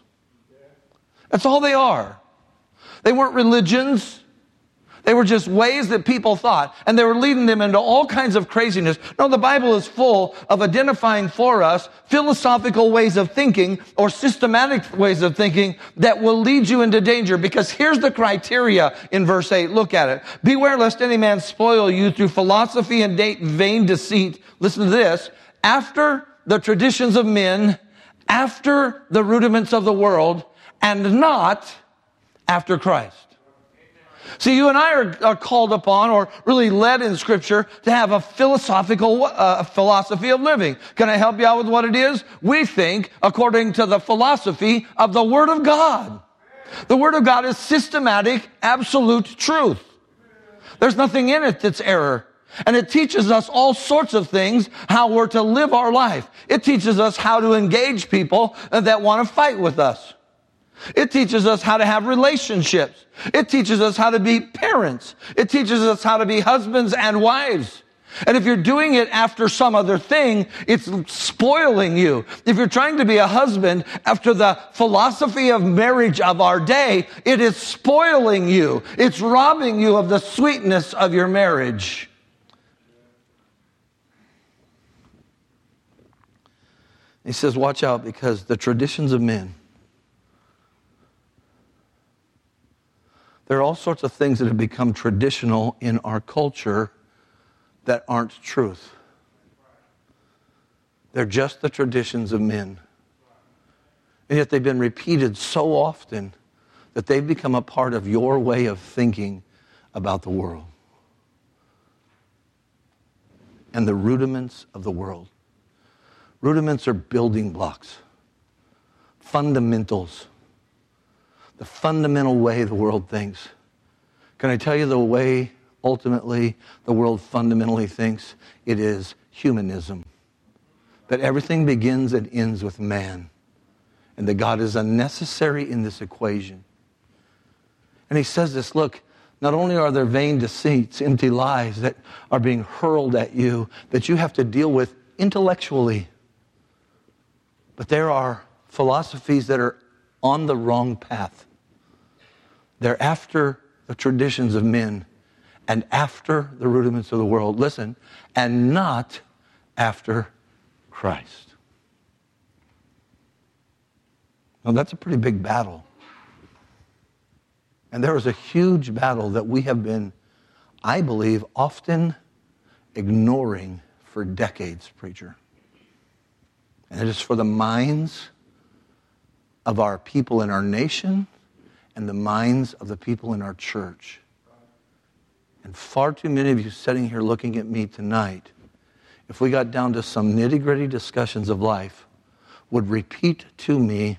That's all they are. They weren't religions. They were just ways that people thought, and they were leading them into all kinds of craziness. No, the Bible is full of identifying for us philosophical ways of thinking or systematic ways of thinking that will lead you into danger. Because here's the criteria in verse 8. Look at it. Beware lest any man spoil you through philosophy and date vain deceit. Listen to this. After the traditions of men, after the rudiments of the world, and not after Christ. See, you and I are, are, called upon or really led in Scripture to have a philosophical uh, philosophy of living. Can I help you out with what it is? We think according to the philosophy of the Word of God. The Word of God is systematic, absolute truth. There's nothing in it that's error. And it teaches us all sorts of things, how we're to live our life. It teaches us how to engage people that want to fight with us. It teaches us how to have relationships. It teaches us how to be parents. It teaches us how to be husbands and wives. And if you're doing it after some other thing, it's spoiling you. If you're trying to be a husband after the philosophy of marriage of our day, it is spoiling you. It's robbing you of the sweetness of your marriage. He says, Watch out because the traditions of men, there are all sorts of things that have become traditional in our culture that aren't truth. They're just the traditions of men. And yet they've been repeated so often that they've become a part of your way of thinking about the world and the rudiments of the world. Rudiments are building blocks, fundamentals, the fundamental way the world thinks. Can I tell you the way ultimately the world fundamentally thinks it is humanism. That everything begins and ends with man. And that God is unnecessary in this equation. And he says this look, not only are there vain deceits, empty lies that are being hurled at you that you have to deal with intellectually, but there are philosophies that are on the wrong path. They're after the traditions of men and after the rudiments of the world. Listen, and not after Christ. Now, that's a pretty big battle. And there is a huge battle that we have been, I believe, often ignoring for decades, preacher. And it is for the minds of our people in our nation and the minds of the people in our church. And far too many of you sitting here looking at me tonight, if we got down to some nitty gritty discussions of life, would repeat to me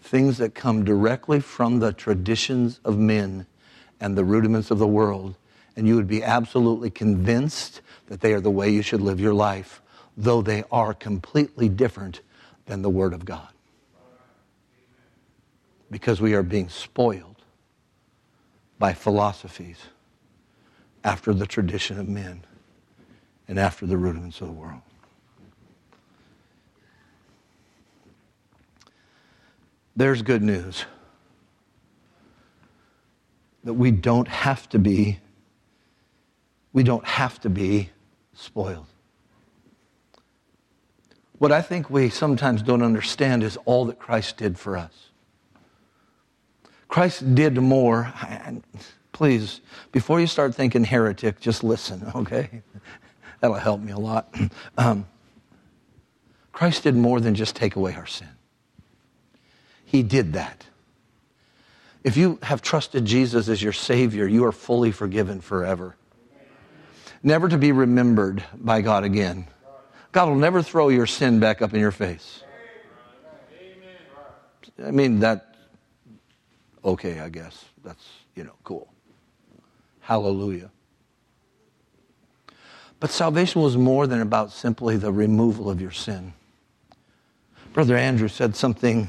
things that come directly from the traditions of men and the rudiments of the world. And you would be absolutely convinced that they are the way you should live your life, though they are completely different than the Word of God. Because we are being spoiled by philosophies after the tradition of men and after the rudiments of the world. There's good news that we don't have to be we don't have to be spoiled. What I think we sometimes don't understand is all that Christ did for us. Christ did more please, before you start thinking heretic, just listen, okay? That'll help me a lot. Um, Christ did more than just take away our sin. He did that. If you have trusted Jesus as your Savior, you are fully forgiven forever. Never to be remembered by God again. God will never throw your sin back up in your face. I mean, that, okay, I guess. That's, you know, cool. Hallelujah. But salvation was more than about simply the removal of your sin. Brother Andrew said something,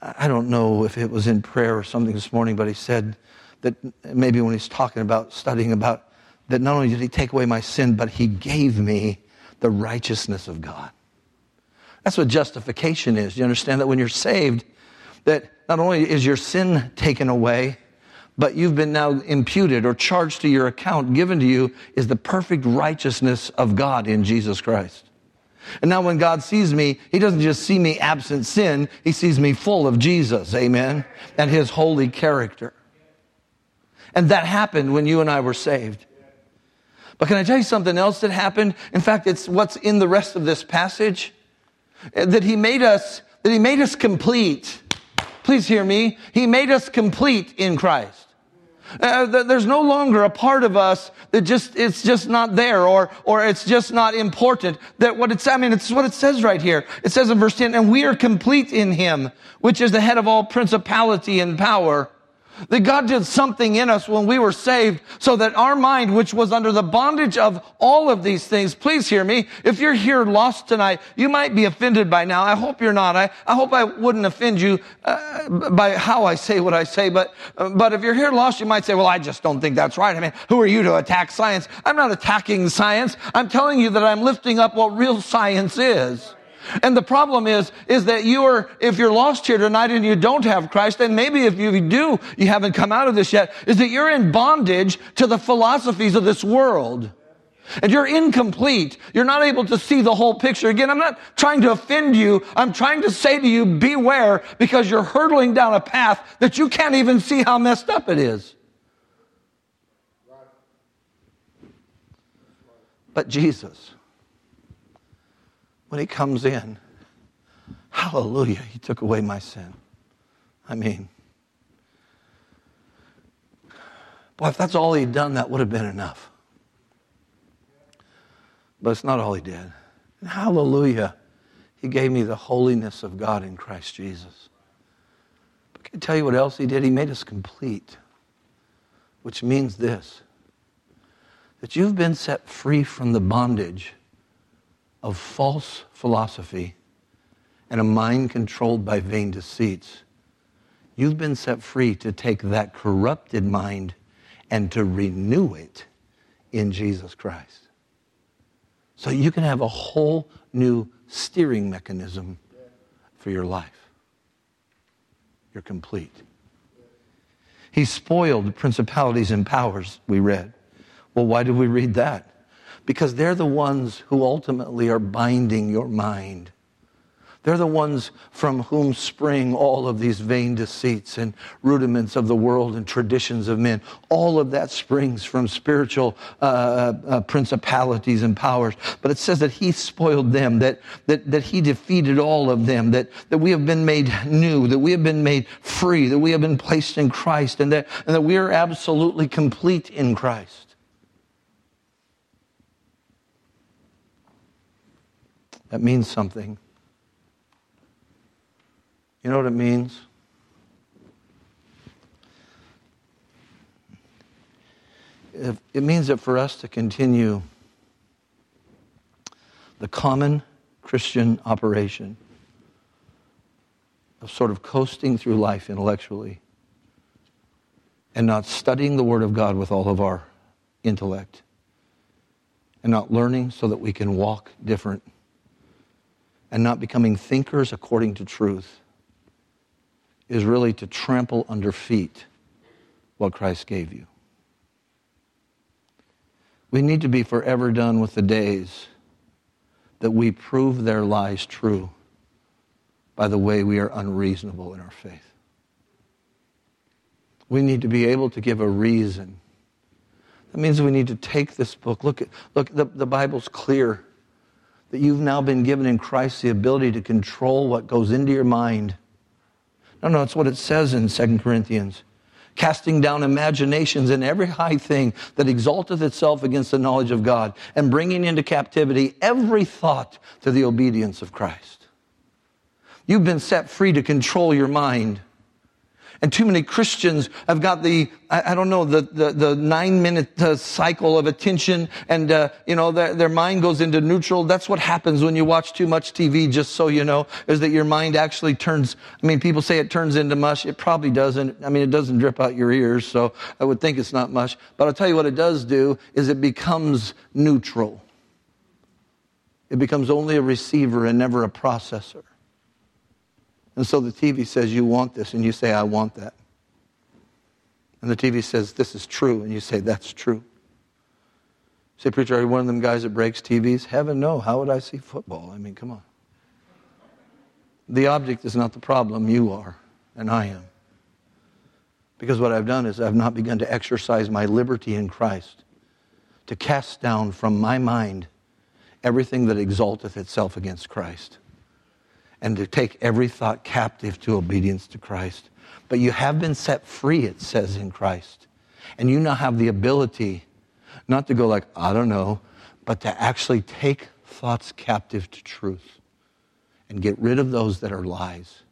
I don't know if it was in prayer or something this morning, but he said that maybe when he's talking about studying about that not only did he take away my sin, but he gave me the righteousness of God. That's what justification is. You understand that when you're saved, that not only is your sin taken away, but you've been now imputed or charged to your account, given to you, is the perfect righteousness of God in Jesus Christ. And now when God sees me, He doesn't just see me absent sin, He sees me full of Jesus, amen, and His holy character. And that happened when you and I were saved. But can I tell you something else that happened? In fact, it's what's in the rest of this passage. That He made us, that He made us complete. Please hear me. He made us complete in Christ. Uh, there's no longer a part of us that just, it's just not there or, or it's just not important. That what it's, I mean, it's what it says right here. It says in verse 10, and we are complete in him, which is the head of all principality and power. That God did something in us when we were saved so that our mind, which was under the bondage of all of these things, please hear me. If you're here lost tonight, you might be offended by now. I hope you're not. I, I hope I wouldn't offend you uh, by how I say what I say. But, uh, but if you're here lost, you might say, well, I just don't think that's right. I mean, who are you to attack science? I'm not attacking science. I'm telling you that I'm lifting up what real science is. And the problem is, is that you are, if you're lost here tonight and you don't have Christ, and maybe if you do, you haven't come out of this yet, is that you're in bondage to the philosophies of this world. And you're incomplete. You're not able to see the whole picture. Again, I'm not trying to offend you. I'm trying to say to you, beware because you're hurtling down a path that you can't even see how messed up it is. But Jesus, when he comes in, hallelujah, he took away my sin. I mean, boy, if that's all he'd done, that would have been enough. But it's not all he did. And hallelujah, he gave me the holiness of God in Christ Jesus. But can I tell you what else he did? He made us complete, which means this that you've been set free from the bondage of false philosophy and a mind controlled by vain deceits, you've been set free to take that corrupted mind and to renew it in Jesus Christ. So you can have a whole new steering mechanism for your life. You're complete. He spoiled principalities and powers, we read. Well, why did we read that? Because they're the ones who ultimately are binding your mind. They're the ones from whom spring all of these vain deceits and rudiments of the world and traditions of men. All of that springs from spiritual uh, uh, uh, principalities and powers. But it says that he spoiled them, that, that, that he defeated all of them, that, that we have been made new, that we have been made free, that we have been placed in Christ, and that, and that we are absolutely complete in Christ. That means something. You know what it means? It means that for us to continue the common Christian operation of sort of coasting through life intellectually and not studying the Word of God with all of our intellect and not learning so that we can walk different and not becoming thinkers according to truth is really to trample under feet what Christ gave you. We need to be forever done with the days that we prove their lies true by the way we are unreasonable in our faith. We need to be able to give a reason. That means we need to take this book. Look, look the, the Bible's clear that you've now been given in Christ the ability to control what goes into your mind. No, no, it's what it says in 2 Corinthians. Casting down imaginations and every high thing that exalteth itself against the knowledge of God, and bringing into captivity every thought to the obedience of Christ. You've been set free to control your mind. And too many Christians have got the, I, don't know, the, the, the nine minute uh, cycle of attention and, uh, you know, their, their mind goes into neutral. That's what happens when you watch too much TV, just so you know, is that your mind actually turns, I mean, people say it turns into mush. It probably doesn't. I mean, it doesn't drip out your ears, so I would think it's not mush. But I'll tell you what it does do is it becomes neutral. It becomes only a receiver and never a processor. And so the TV says, You want this, and you say, I want that. And the TV says, This is true, and you say, That's true. say, Preacher, are you one of them guys that breaks TVs? Heaven no. How would I see football? I mean, come on. The object is not the problem, you are, and I am. Because what I've done is I've not begun to exercise my liberty in Christ to cast down from my mind everything that exalteth itself against Christ and to take every thought captive to obedience to Christ. But you have been set free, it says in Christ. And you now have the ability not to go like, I don't know, but to actually take thoughts captive to truth and get rid of those that are lies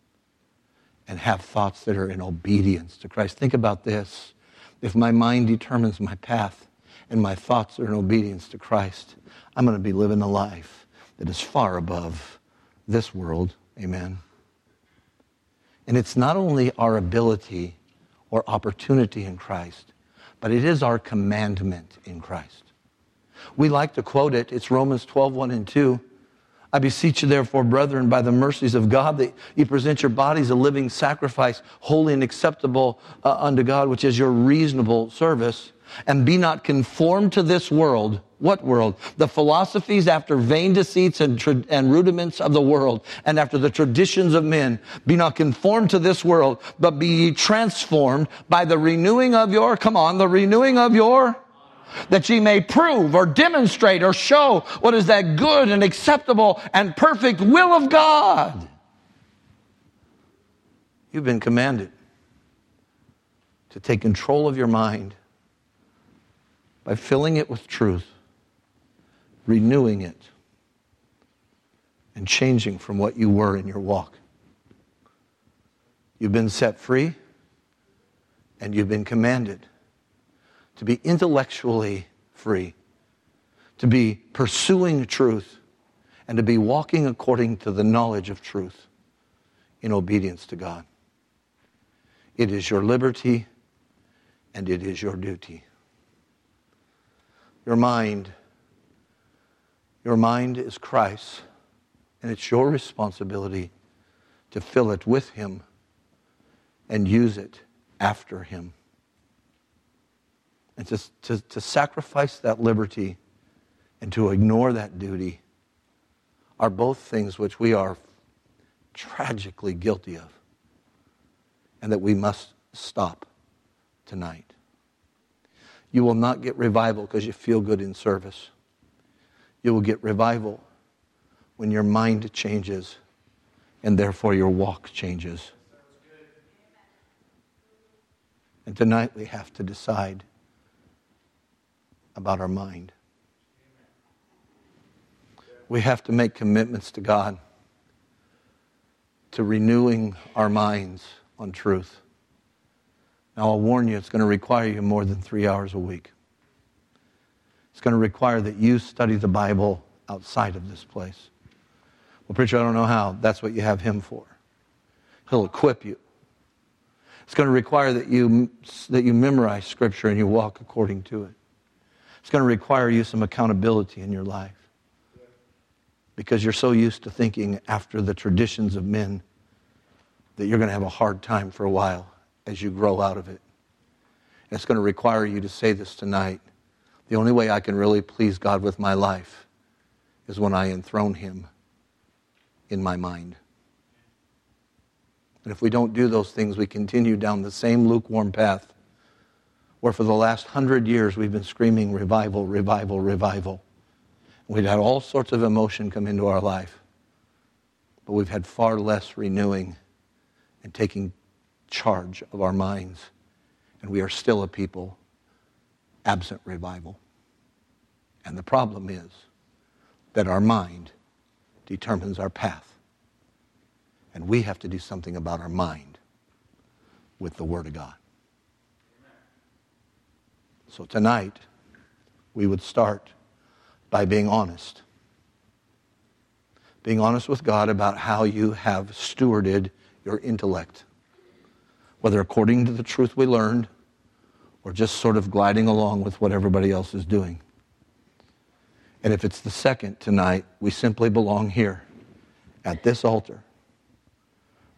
and have thoughts that are in obedience to Christ. Think about this. If my mind determines my path and my thoughts are in obedience to Christ, I'm going to be living a life that is far above this world. Amen. And it's not only our ability or opportunity in Christ, but it is our commandment in Christ. We like to quote it. It's Romans 12, 1 and 2. I beseech you, therefore, brethren, by the mercies of God, that you present your bodies a living sacrifice, holy and acceptable uh, unto God, which is your reasonable service. And be not conformed to this world. What world? The philosophies after vain deceits and, tra- and rudiments of the world, and after the traditions of men. Be not conformed to this world, but be ye transformed by the renewing of your, come on, the renewing of your that ye may prove or demonstrate or show what is that good and acceptable and perfect will of God. You've been commanded to take control of your mind by filling it with truth, renewing it, and changing from what you were in your walk. You've been set free and you've been commanded to be intellectually free, to be pursuing truth, and to be walking according to the knowledge of truth in obedience to God. It is your liberty and it is your duty. Your mind, your mind is Christ, and it's your responsibility to fill it with Him and use it after Him and to, to, to sacrifice that liberty and to ignore that duty are both things which we are tragically guilty of and that we must stop tonight. You will not get revival because you feel good in service. You will get revival when your mind changes and therefore your walk changes. And tonight we have to decide about our mind. We have to make commitments to God to renewing our minds on truth. Now, I'll warn you, it's going to require you more than three hours a week. It's going to require that you study the Bible outside of this place. Well, preacher, I don't know how. That's what you have him for. He'll equip you. It's going to require that you, that you memorize Scripture and you walk according to it. It's going to require you some accountability in your life because you're so used to thinking after the traditions of men that you're going to have a hard time for a while as you grow out of it. And it's going to require you to say this tonight. The only way I can really please God with my life is when I enthrone Him in my mind. And if we don't do those things, we continue down the same lukewarm path where for the last hundred years we've been screaming revival, revival, revival. We've had all sorts of emotion come into our life, but we've had far less renewing and taking charge of our minds. And we are still a people absent revival. And the problem is that our mind determines our path. And we have to do something about our mind with the Word of God. So tonight, we would start by being honest. Being honest with God about how you have stewarded your intellect, whether according to the truth we learned or just sort of gliding along with what everybody else is doing. And if it's the second tonight, we simply belong here at this altar,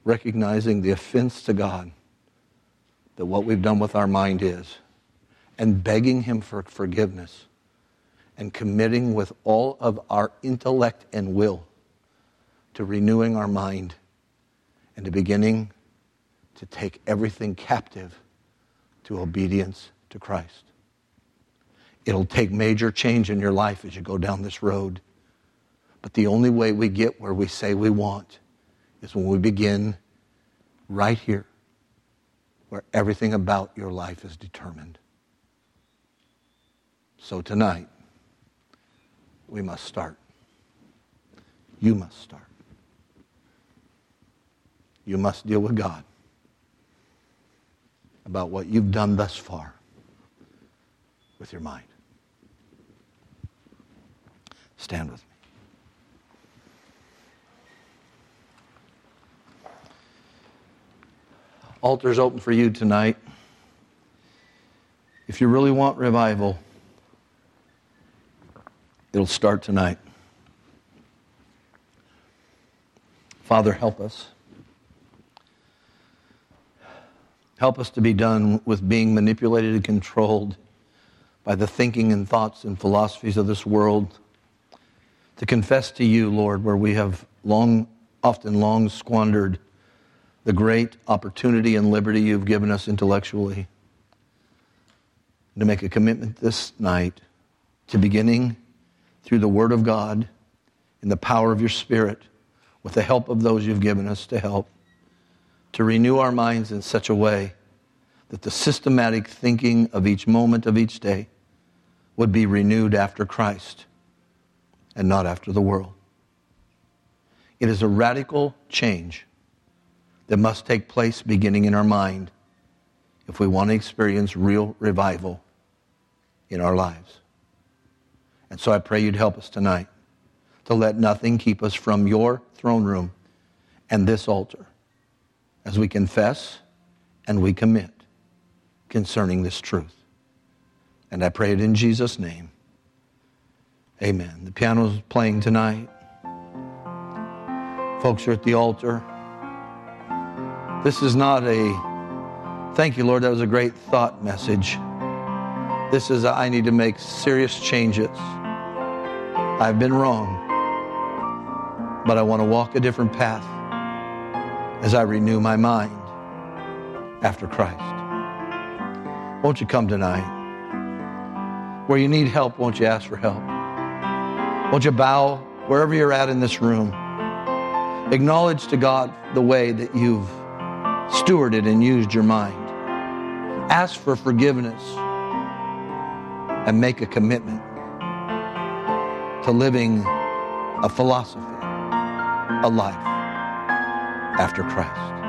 recognizing the offense to God that what we've done with our mind is and begging Him for forgiveness and committing with all of our intellect and will to renewing our mind and to beginning to take everything captive to obedience to Christ. It'll take major change in your life as you go down this road. But the only way we get where we say we want is when we begin right here, where everything about your life is determined. So tonight, we must start. You must start. You must deal with God about what you've done thus far with your mind. Stand with me. Altar's open for you tonight. If you really want revival, it'll start tonight. Father, help us. Help us to be done with being manipulated and controlled by the thinking and thoughts and philosophies of this world. To confess to you, Lord, where we have long, often long squandered the great opportunity and liberty you've given us intellectually. To make a commitment this night to beginning through the Word of God in the power of your Spirit, with the help of those you've given us to help, to renew our minds in such a way that the systematic thinking of each moment of each day would be renewed after Christ and not after the world. It is a radical change that must take place beginning in our mind if we want to experience real revival in our lives. And so I pray you'd help us tonight to let nothing keep us from your throne room and this altar as we confess and we commit concerning this truth. And I pray it in Jesus' name. Amen. The piano is playing tonight. Folks are at the altar. This is not a, thank you, Lord, that was a great thought message. This is, a, I need to make serious changes. I've been wrong, but I want to walk a different path as I renew my mind after Christ. Won't you come tonight? Where you need help, won't you ask for help? Won't you bow wherever you're at in this room? Acknowledge to God the way that you've stewarded and used your mind. Ask for forgiveness and make a commitment to living a philosophy, a life after Christ.